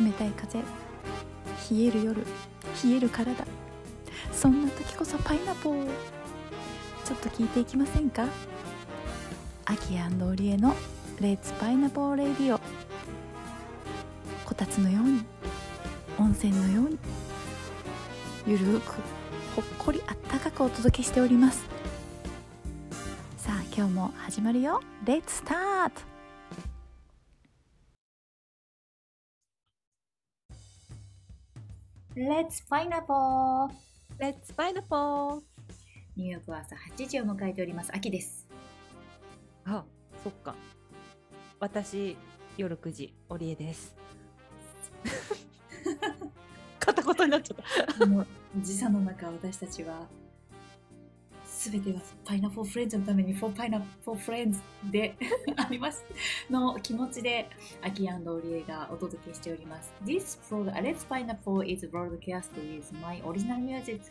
冷たい風。冷える夜。冷える体。そんな時こそパイナポー。ちょっと聞いていきませんか？アキオリエのレッツパイナポーレディオこたつのように。温泉のように。ゆるくほっこりあったかくお届けしております。さあ今日も始まるよ。レッツスタートレッツパイナポーレッツパイナポーニューヨークは朝8時を迎えております秋ですあ、そっか。私、夜9時、オリエです。片言になっちゃった。時差の中私たちは全てがパイナポーフレンズのために For Pineapple Friends で あります。の気持ちでアキオリエがお届けしております。This program, Let's Pineapple is broadcast with my original music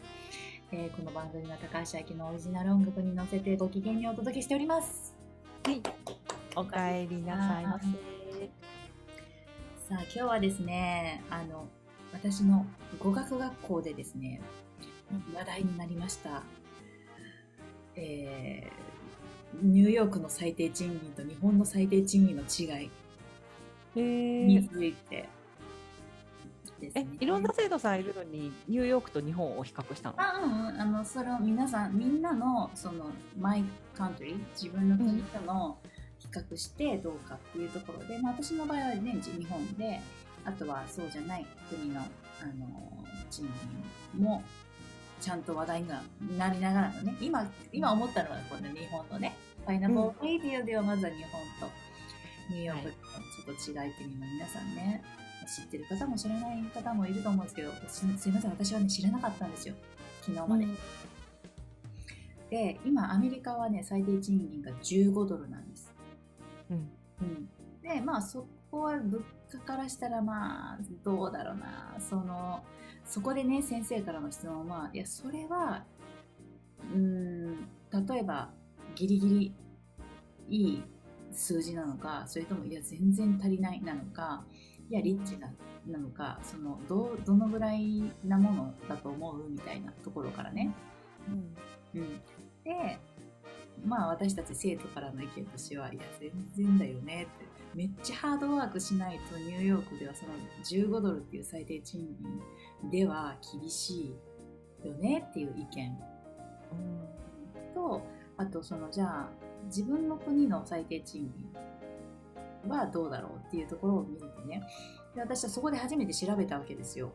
えーこの番組は高橋明のオリジナル音楽に乗せてご機嫌にお届けしております。はい。おかえりなさいませ。さあ今日はですねあの私の語学学校でですね話題になりました、えーニューヨークの最低賃金と日本の最低賃金の違いへにえ。ついてですえね、いろんな生徒さんいるのに、ニューヨークと日本を比較したの？あうんうんあのそれを皆さんみんなのそのマイカントリー自分の国との比較してどうかっていうところで、まあ、私の場合はね日本であとはそうじゃない国のあの賃金もちゃんと話題になりながらのね今今思ったのはこの日本のねパイナポーレディオではまずは日本とニューヨークのちょっと違いっていうのを皆さんね知ってる方も知らない方もいると思うんですけどすすいません私はね知らなかったんですよ。昨日まで、で今アメリカはね最低賃金が15ドルなんです、うん。うん、でまあそこは物価からしたらまあどうだろうな。そのそこでね先生からの質問はいやそれはうーん例えばギリギリいい数字なのかそれともいや全然足りないなのかいやリッチななのかそのどうどのぐらいなものだと思うみたいなところからね、うん。うん、でまあ私たち生徒からの意見としてはいや全然だよねってめっちゃハードワークしないとニューヨークではその15ドルっていう最低賃金では厳しいよねっていう意見。とあとそのじゃあ自分の国の最低賃金はどうだろうっていうところを見るとね。で私はそこで初めて調べたわけですよ。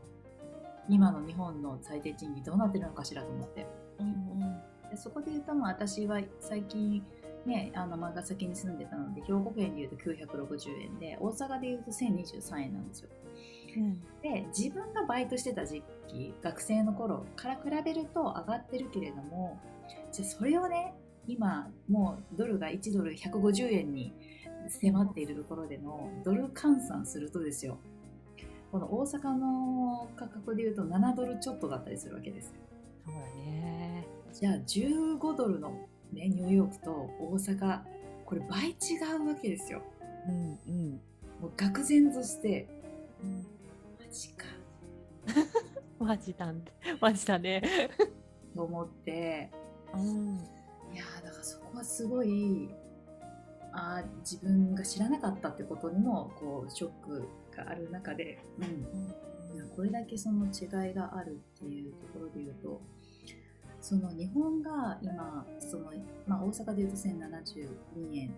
今の日本の最低賃金どうなってるのかしらと思って。うん。でそこで言うともう私は最近ねあの尼崎に住んでたので兵庫県で言うと960円で大阪で言うと1023円なんですようん。で自分がバイトしてた時期学生の頃から比べると上がってるけれどもじゃあそれをね今もうドルが1ドル150円に迫っているところでのドル換算するとですよこの大阪の価格で言うと7ドルちょっとだったりするわけですよそうだね。じゃあ15ドルの、ね、ニューヨークと大阪これ倍違うわけですようん。うん。もう愕然としてマジかマジだね。マジだね。と思ってうん。いやーだからそこはすごいあー自分が知らなかったってことにもこうショックがある中で、うん、いやこれだけその違いがあるっていうところで言うとその日本が今その、まあ、大阪で言うと1072円。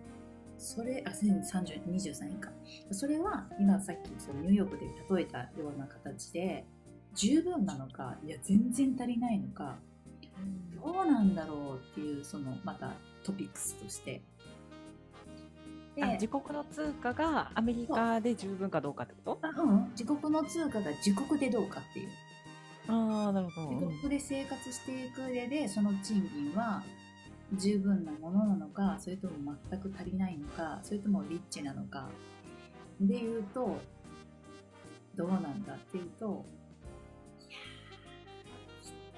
それあ1023円か。それは今さっきそのニューヨークで例えたような形で十分なのかいや全然足りないのかどうなんだろうっていうそのまたトピックスとして。自国の通貨がアメリカで十分かどうかってこと？あうん、自国の通貨が自国でどうかっていうああ、なるほど。自国で生活していく上でその賃金は十分なものなのかそれとも全く足りないのかそれともリッチなのかで言うとどうなんだっていうといや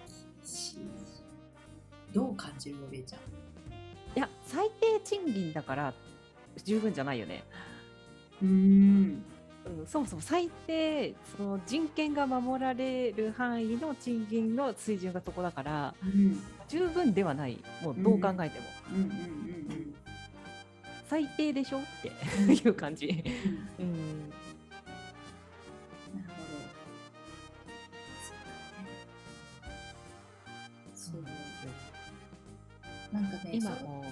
ー厳しいどう感じるおべえちゃんいや、最低賃金だから十分じゃないよね。うんうん、そもそも最低その人権が守られる範囲の賃金の水準がそこだからうん十分ではないもうどう考えても、うんうんうん最低でしょってうんいう感じ。うんうんなるほど。そうだね。そう。なんかね、今も、ね、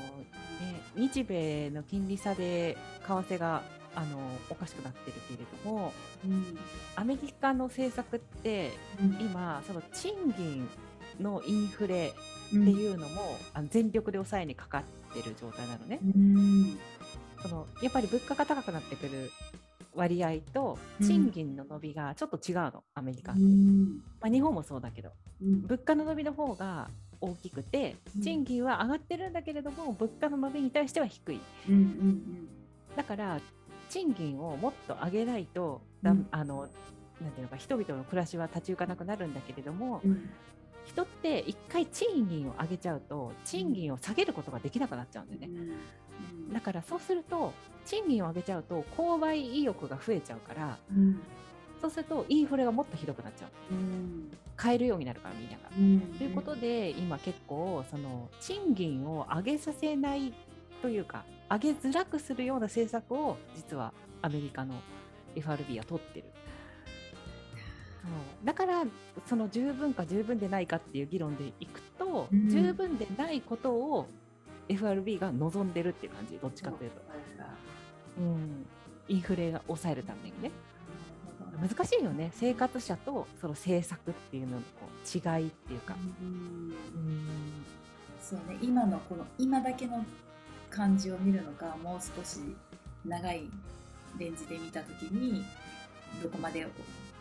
日米の金利差で為替があのおかしくなってるけれどもうん、アメリカの政策ってうん。今その賃金のインフレうん。っていうのも、あの全力で抑えにかかってる状態なのね。うん、そのやっぱり物価が高くなってくる割合とうん。賃金の伸びがちょっと違うの、アメリカって、うん、まあ、日本もそうだけど。うん、物価の伸びの方が大きくてうん。賃金は上がってるんだけれども物価の伸びに対しては低い。うん、うん、だから賃金をもっと上げないと、うんあのなんていうのか人々の暮らしは立ち行かなくなるんだけれども、うん、人って一回賃金を上げちゃうと賃金を下げることができなくなっちゃうんだよね、うん、だからそうすると賃金を上げちゃうと購買意欲が増えちゃうから、そうするとインフレがもっとひどくなっちゃううん、買えるようになるからみんなが。ということで今結構その賃金を上げさせないというか上げづらくするような政策を実はアメリカの FRB は取ってる。だからその十分か十分でないかっていう議論でいくと、うん。十分でないことを FRB が望んでるっていう感じどっちかというと、うん、インフレが抑えるためにね。難しいよね。生活者とその政策っていうののこう違いっていうか。うんうん。そうね、今のこの今だけの感じを見るのかもう少し長いレンジで見た時にどこまで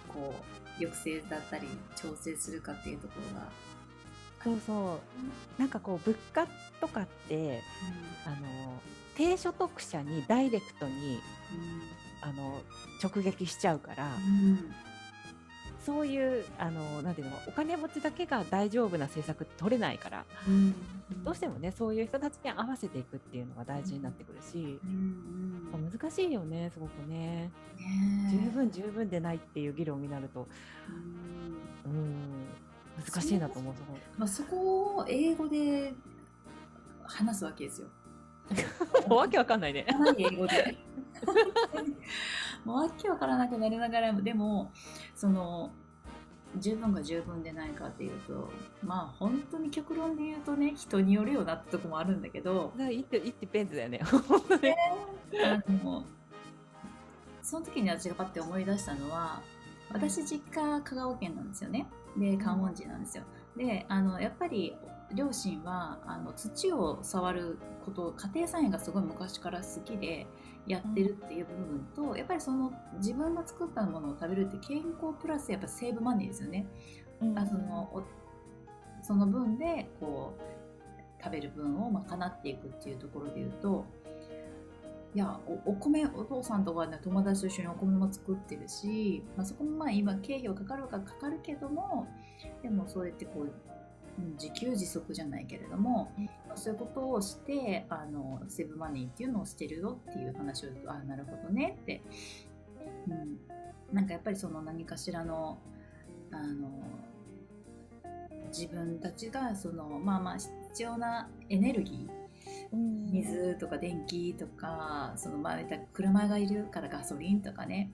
こう抑制だったり調整するかっていうところが、そうそう。なんかこう物価とかってあの低所得者にダイレクトにあの直撃しちゃうから、そういうあのなんていうのお金持ちだけが大丈夫な政策取れないからうん。どうしてもねそういう人たちに合わせていくっていうのが大事になってくるし、うん難しいよねすごくね。ね。え十分十分でないっていう議論になると。うん。うん。難しいなと思うそのまあ、そこを英語で話すわけですよ。わけわかんないね。英語で。もうわけわからなくなりながらも、でも、その、十分か十分でないかっていうと、まあ本当に極論で言うとね、人によるよなってとこもあるんだけど、だから一手一手ペンズだよね。あの、その時に私がパッて思い出したのは、私実家香川県なんですよね。で、観音寺なんですよ。で、あの、やっぱり両親はあの土を触ること家庭菜園がすごい昔から好きでやってるっていう部分と、やっぱりその自分が作ったものを食べるって健康プラスやっぱセーブマネーですよね。あそのおその分でこう食べる分を賄っていくっていうところで言うといやおお米お父さんとかね友達と一緒にお米も作ってるし、まあ、そこもまあ今経費はかかるかかかるけどもでもそうやってこう、うん自給自足じゃないけれども、そういうことをしてあのセーブマネーっていうのをしてるよっていう話をあなるほどねって、うん、なんかやっぱりその何かしらのあの自分たちがそのまあまあ必要なエネルギー水とか電気とかそのまあ車がいるからガソリンとかね、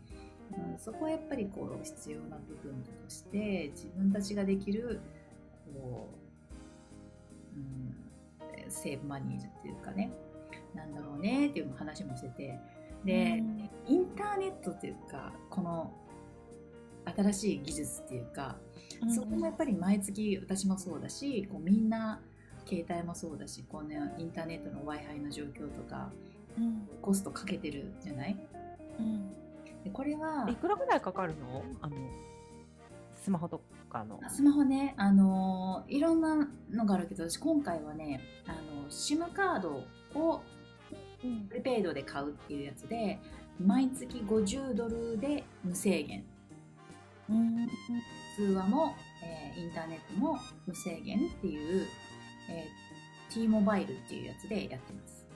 うん、そこはやっぱりこう必要な部分として自分たちができるこう、うん、セーブマニーっていうかねなんだろうねっていう話もしててで、インターネットっていうかこの新しい技術っていうかそこもやっぱり毎月私もそうだしこうみんな携帯もそうだしこう、ね、インターネットの w i f i の状況とかコストかけてるじゃない？でこれはいくらぐらいかかるの？あのスマホとかの。スマホね、あのーいろんなのがあるけど私今回はねあの SIM カードをプレペイドで買うっていうやつで毎月50ドルで無制限。通話も、えーインターネットも無制限っていう、えー、T モバイルっていうやつでやってます。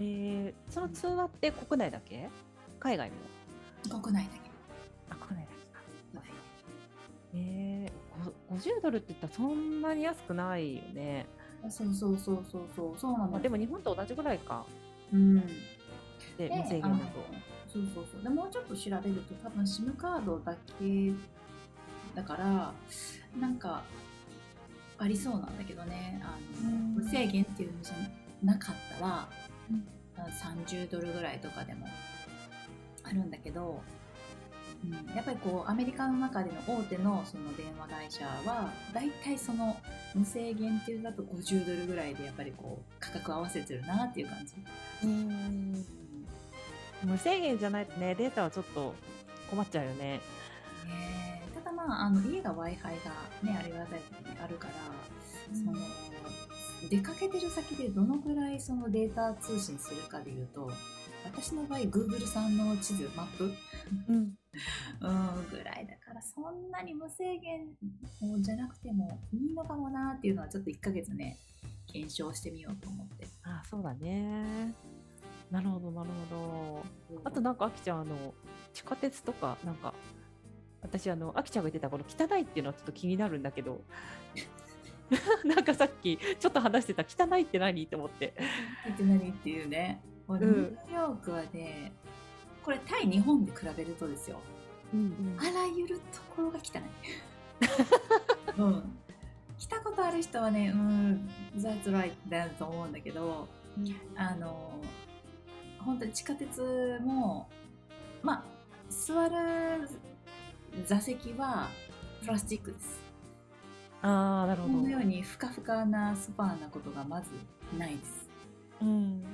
えーその通話って国内だけ？海外も？国内だけ。あ国内だけかえー、50ドルって言ったらそんなに安くないよね。そうそうそうそうそうそうなのでも日本と同じぐらいか。うん。でで無制限だと。そうそうそう。でもうちょっと調べると多分 SIM カードだけだからなんかありそうなんだけどね。あの、うん。無制限っていうのじゃなかったら、うんあの30ドルぐらいとかでもあるんだけど、うん、やっぱりこうアメリカの中での大手のその電話会社は大体その無制限っていうだと50ドルぐらいでやっぱりこう価格合わせてるなっていう感じ。うん。無制限じゃないとねデータはちょっと困っちゃうよね。ねえ。ただまああの家が w i f i がねありがたいあるから、うん。その出かけてる先でどのぐらいそのデータ通信するかでいうと私の場合 Google さんの地図マップ？うん。うんぐらいだからそんなに無制限じゃなくてもいいのかもなっていうのはちょっと1ヶ月ね検証してみようと思って。あそうだね。なるほどなるほど。あとなんかあきちゃんあの地下鉄とかなんか私あのあきちゃんが言ってたこの汚いっていうのはちょっと気になるんだけど。なんかさっきちょっと話してた汚いって何？って思って。って何っていうね、もうニうんューヨークはねこれ対日本で比べるとですようんあらゆるところが汚い。うん。来たことある人はね、うん、that's right だと思うんだけど、あの、本当に地下鉄も、まあ、座る座席はプラスチックです。ああなるほどこのようにふかふかなスパーなことがまずないです。うん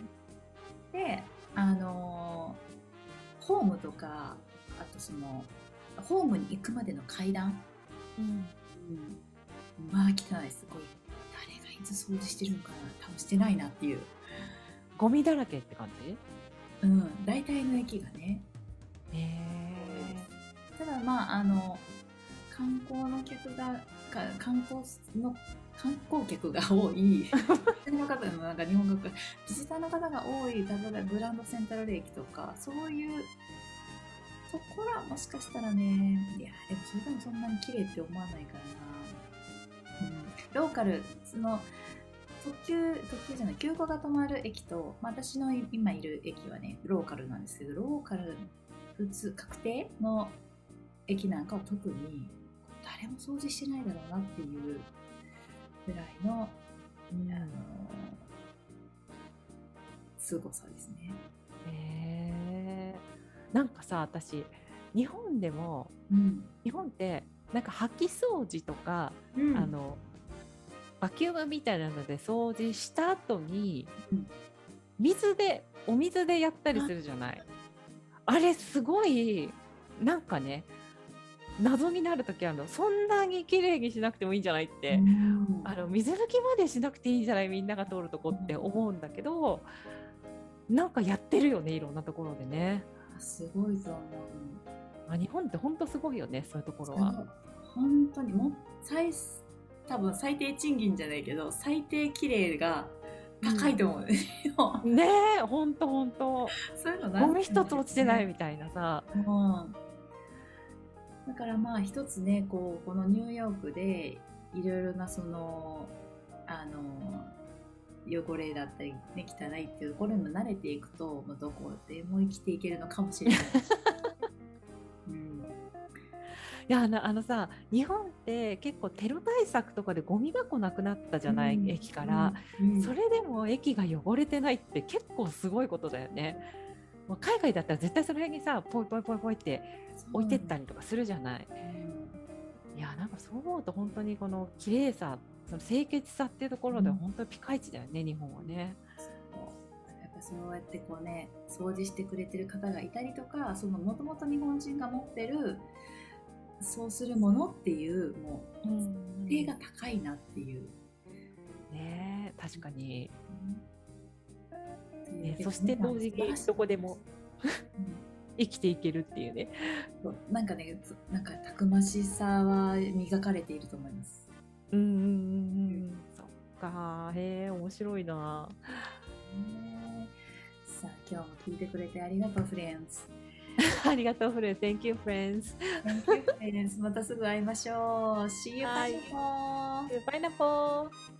で、あの、ホームとか、あとその、ホームに行くまでの階段、うん。まあ汚いすごい。誰がいつ掃除してるのかな多分してないなっていう。ゴミだらけって感じ？うん。大体の駅がね。へえただまああの観光の客がか観光の観光客が多い。の方のなんか日本語ビジターの方が多い例えばグランドセントラル駅とかそういうところはもしかしたらねいやでもそれでもそんなに綺麗って思わないからな、うん、ローカルその特急特急じゃない急行が止まる駅と、まあ、私の今いる駅はねローカルなんですけどローカル普通確定の駅なんかは特に誰も掃除してないだろうなっていうぐらいの、うん。あの凄さですね。へえなんかさ私日本でもうん。日本ってなんか掃き掃除とか、うん。あのバキュームみたいなので掃除した後に、うん。水でお水でやったりするじゃない。あれすごいなんかね謎になる時あるの。そんなに綺麗にしなくてもいいんじゃないって、うん。あの水抜きまでしなくていいんじゃないみんなが通るとこって思うんだけどなんかやってるよねいろんなところでね。すごいと思う。あ日本って本当すごいよねそういうところは。本当にもう最多分最低賃金じゃないけど最低綺麗が高いと思う、ね ねえ本当本当そういうのないゴミ一つ落ちてないみたいなさ。うんだからまあ一つねこうこのニューヨークでいろいろなそのあの汚れだったり、ね、汚いっていうところにも慣れていくともうどこでも生きていけるのかもしれない。うん。いやあのあのさ日本って結構テロ対策とかでゴミ箱なくなったじゃない、うん。駅から、うん。それでも駅が汚れてないって結構すごいことだよね。もう海外だったら絶対その辺にさポイポイポイポイって置いてったりとかするじゃない。いやなんかそう思うと本当にこの綺麗さその清潔さっていうところでうん。本当にピカイチだよね、日本はね。そう。やっぱそうやってこうね掃除してくれてる方がいたりとかそのもともと日本人が持ってるそうするものっていうもううん。手が高いなっていう。ねえ確かに、ね、そして同時にどこでも 生きていけるっていうね。なんかねつなんかたくましさは磨かれていると思います。うんうんうんうん。そっかへえ面白いな。ねさあ今日も聞いてくれてありがとうフレンズ。ありがとう、フル。Thank you, friends. Thank you, friends. またすぐ会いましょう。See you. パイナポー。